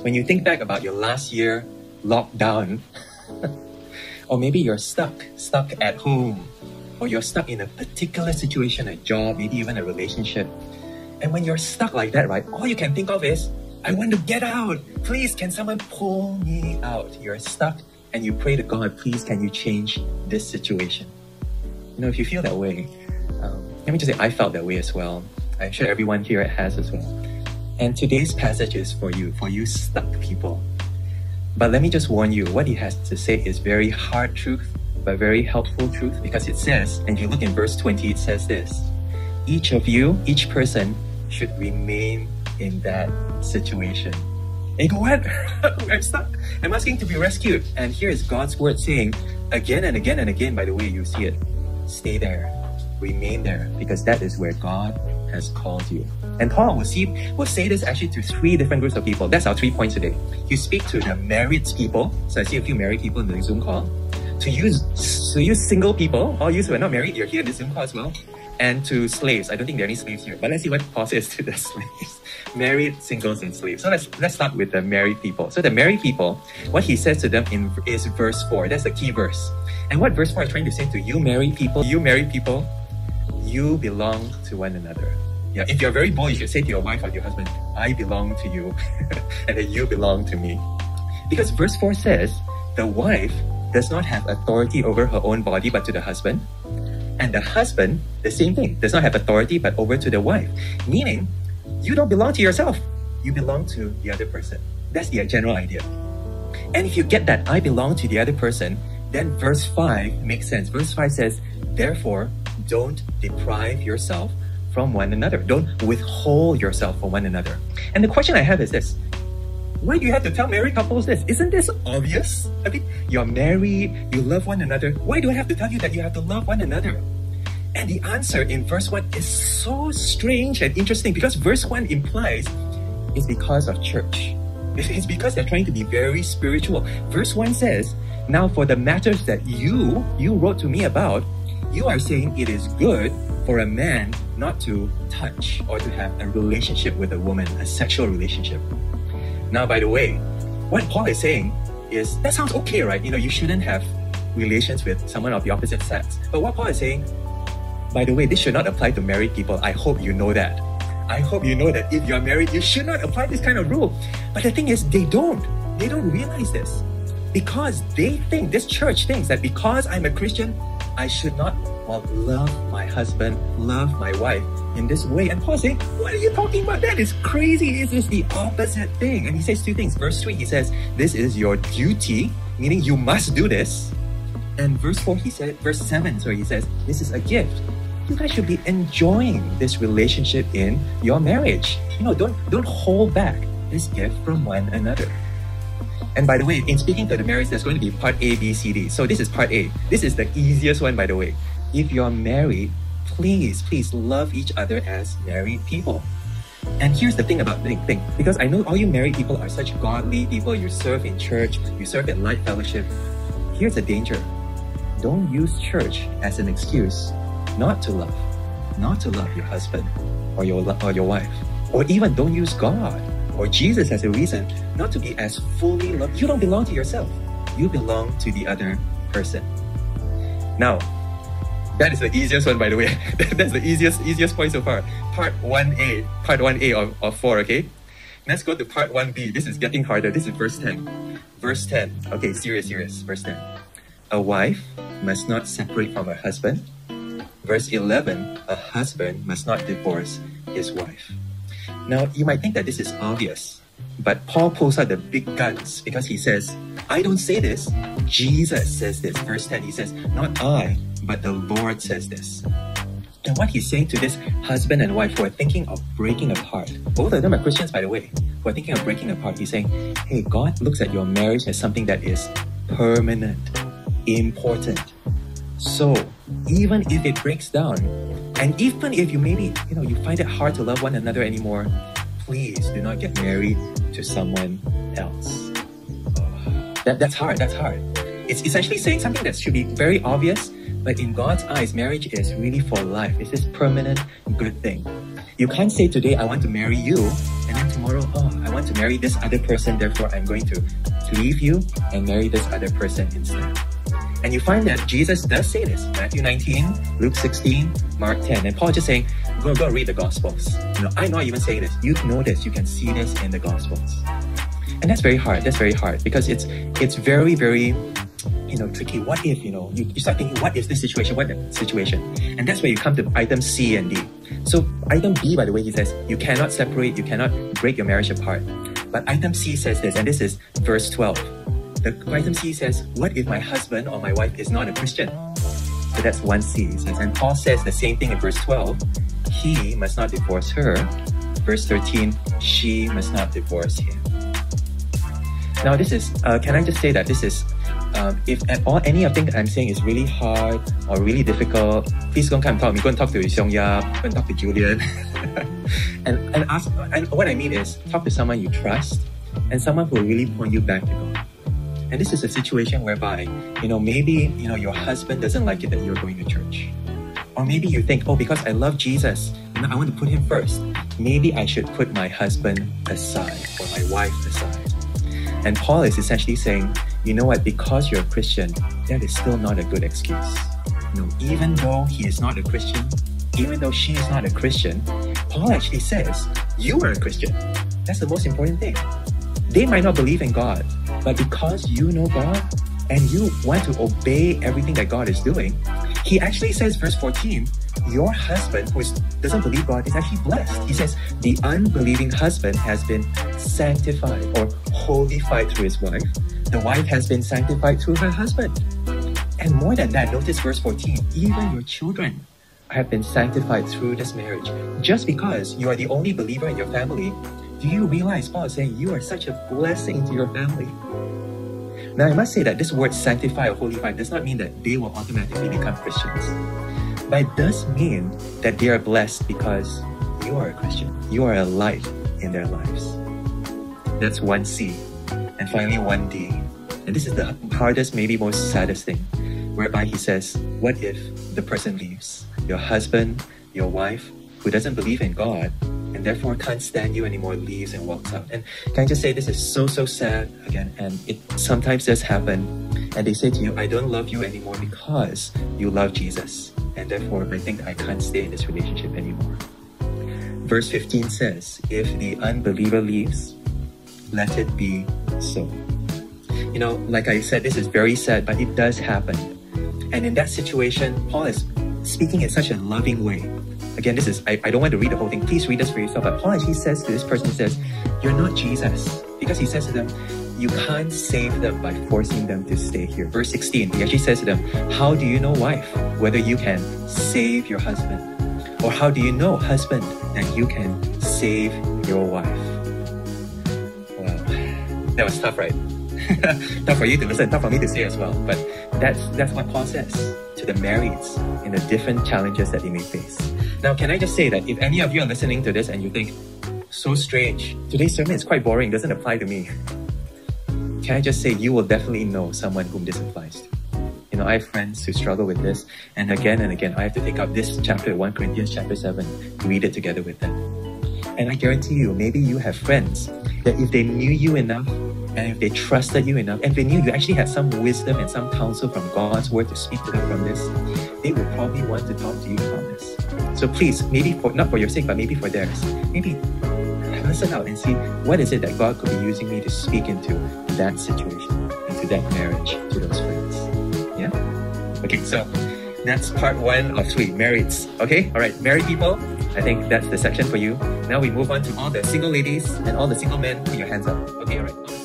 When you think back about your last year lockdown, or maybe you're stuck, stuck at home, or you're stuck in a particular situation, a job, maybe even a relationship. And when you're stuck like that, right, all you can think of is, I want to get out. Please, can someone pull me out? You're stuck and you pray to God, please, can you change this situation? You know, if you feel that way, um, let me just say, I felt that way as well. I'm sure everyone here has as well. And today's passage is for you, for you stuck people. But let me just warn you, what he has to say is very hard truth, but very helpful truth because it says, and you look in verse 20, it says this each of you, each person should remain in that situation. And go, what? I'm stuck. I'm asking to be rescued. And here is God's word saying, again and again and again, by the way you see it, stay there, remain there, because that is where God has called you. And Paul will see will say this actually to three different groups of people. That's our three points today. You speak to the married people. So I see a few married people in the Zoom call. To use to use single people, all you who are not married, you're here in the Zoom call as well. And to slaves. I don't think there are any slaves here, but let's see what Paul says to the slaves. married, singles, and slaves. So let's let's start with the married people. So the married people, what he says to them in is verse 4. That's the key verse. And what verse 4 is trying to say to you married people, you married people, you belong to one another. Yeah, if you're very bold, you should say to your wife or your husband, I belong to you, and then you belong to me. Because verse 4 says, the wife does not have authority over her own body but to the husband. And the husband, the same thing, does not have authority but over to the wife. Meaning, you don't belong to yourself, you belong to the other person. That's the general idea. And if you get that I belong to the other person, then verse 5 makes sense. Verse 5 says, Therefore, don't deprive yourself from one another. Don't withhold yourself from one another. And the question I have is this why do you have to tell married couples this? Isn't this obvious? I mean, you're married, you love one another. Why do I have to tell you that you have to love one another? And the answer in verse 1 is so strange and interesting because verse 1 implies it's because of church. It's because they're trying to be very spiritual. Verse 1 says, Now for the matters that you, you wrote to me about, you are saying it is good for a man not to touch or to have a relationship with a woman, a sexual relationship. Now, by the way, what Paul is saying is that sounds okay, right? You know, you shouldn't have relations with someone of the opposite sex. But what Paul is saying, by the way, this should not apply to married people. I hope you know that. I hope you know that if you're married, you should not apply this kind of rule. But the thing is, they don't. They don't realize this. Because they think, this church thinks that because I'm a Christian, I should not well, love my husband, love my wife in this way. And Paul saying, What are you talking about? That is crazy. This is the opposite thing. And he says two things. Verse 3, he says, This is your duty, meaning you must do this. And verse 4, he said, verse 7, so he says, This is a gift. You guys should be enjoying this relationship in your marriage. You know, don't don't hold back this gift from one another. And by the way, in speaking to the marriage, there's going to be part A, B, C, D. So this is part A. This is the easiest one, by the way if you're married, please, please love each other as married people. And here's the thing about the thing, because I know all you married people are such godly people, you serve in church, you serve at Light Fellowship. Here's a danger. Don't use church as an excuse not to love, not to love your husband or your, or your wife. Or even don't use God or Jesus as a reason not to be as fully loved. You don't belong to yourself. You belong to the other person. Now, that is the easiest one, by the way. That's the easiest easiest point so far. Part 1A. Part 1A of, of 4, okay? Let's go to part 1B. This is getting harder. This is verse 10. Verse 10. Okay, serious, serious. Verse 10. A wife must not separate from her husband. Verse 11. A husband must not divorce his wife. Now, you might think that this is obvious, but Paul pulls out the big guns because he says, I don't say this. Jesus says this. Verse 10, he says, Not I, but the Lord says this. And what he's saying to this husband and wife who are thinking of breaking apart, both of them are Christians, by the way, who are thinking of breaking apart, he's saying, hey, God looks at your marriage as something that is permanent, important. So even if it breaks down, and even if you maybe, you know, you find it hard to love one another anymore, please do not get married to someone else. That, that's hard, that's hard. It's essentially saying something that should be very obvious, but in God's eyes, marriage is really for life. It's this permanent good thing. You can't say today, I want to marry you, and then tomorrow, oh, I want to marry this other person, therefore I'm going to leave you and marry this other person instead. And you find that Jesus does say this. Matthew 19, Luke 16, Mark 10. And Paul just saying, go, go read the Gospels. You know, I'm not even saying this. You know this. You can see this in the Gospels. And that's very hard. That's very hard because it's it's very, very you know, tricky. What if, you know, you, you start thinking, what is this situation? What the situation? And that's where you come to item C and D. So item B, by the way, he says, you cannot separate, you cannot break your marriage apart. But item C says this, and this is verse 12. The item C says, what if my husband or my wife is not a Christian? So that's 1C. Says, and Paul says the same thing in verse 12. He must not divorce her. Verse 13, she must not divorce him. Now, this is, uh, can I just say that this is um, if at all any of things I'm saying is really hard or really difficult, please don't come talk to me. Go and talk to Xiong Yap, go and talk to Julian. and, and ask, and what I mean is talk to someone you trust and someone who will really point you back to God. And this is a situation whereby, you know, maybe, you know, your husband doesn't like it that you're going to church. Or maybe you think, oh, because I love Jesus, you know, I want to put him first. Maybe I should put my husband aside or my wife aside. And Paul is essentially saying, you know what, because you're a Christian, that is still not a good excuse. You know, even though he is not a Christian, even though she is not a Christian, Paul actually says, you are a Christian. That's the most important thing. They might not believe in God, but because you know God and you want to obey everything that God is doing, he actually says, verse 14, your husband who doesn't believe God is actually blessed. He says, the unbelieving husband has been sanctified or holified through his wife the wife has been sanctified through her husband. And more than that, notice verse 14 even your children have been sanctified through this marriage. Just because you are the only believer in your family, do you realize Paul is saying you are such a blessing to your family? Now, I must say that this word sanctify or holify does not mean that they will automatically become Christians. But it does mean that they are blessed because you are a Christian. You are a light in their lives. That's 1C. And finally, 1D. And this is the hardest, maybe most saddest thing, whereby he says, What if the person leaves? Your husband, your wife, who doesn't believe in God, and therefore can't stand you anymore, leaves and walks out. And can I just say, this is so, so sad again, and it sometimes does happen. And they say to you, I don't love you anymore because you love Jesus. And therefore, I think I can't stay in this relationship anymore. Verse 15 says, If the unbeliever leaves, let it be so. You know, like I said, this is very sad, but it does happen. And in that situation, Paul is speaking in such a loving way. Again, this is, I, I don't want to read the whole thing. Please read this for yourself. But Paul actually says to this person, he says, You're not Jesus. Because he says to them, You can't save them by forcing them to stay here. Verse 16, he actually says to them, How do you know, wife, whether you can save your husband? Or how do you know, husband, that you can save your wife? That was tough, right? tough for you to listen, tough for me to say as well. But that's that's what Paul says to the marrieds in the different challenges that they may face. Now, can I just say that if any of you are listening to this and you think, so strange, today's sermon is quite boring, doesn't apply to me. Can I just say you will definitely know someone whom this applies to? You know, I have friends who struggle with this, and again and again, I have to take up this chapter, 1 Corinthians chapter 7, read it together with them. And I guarantee you, maybe you have friends that if they knew you enough, and if they trusted you enough, and they knew you actually had some wisdom and some counsel from God's word to speak to them from this, they would probably want to talk to you about this. So please, maybe for not for your sake, but maybe for theirs, maybe listen out and see what is it that God could be using me to speak into that situation, into that marriage, to those friends. Yeah? Okay, so that's part one of three, marrieds. Okay? Alright, married people, I think that's the section for you. Now we move on to all the single ladies and all the single men. Put your hands up. Okay, alright.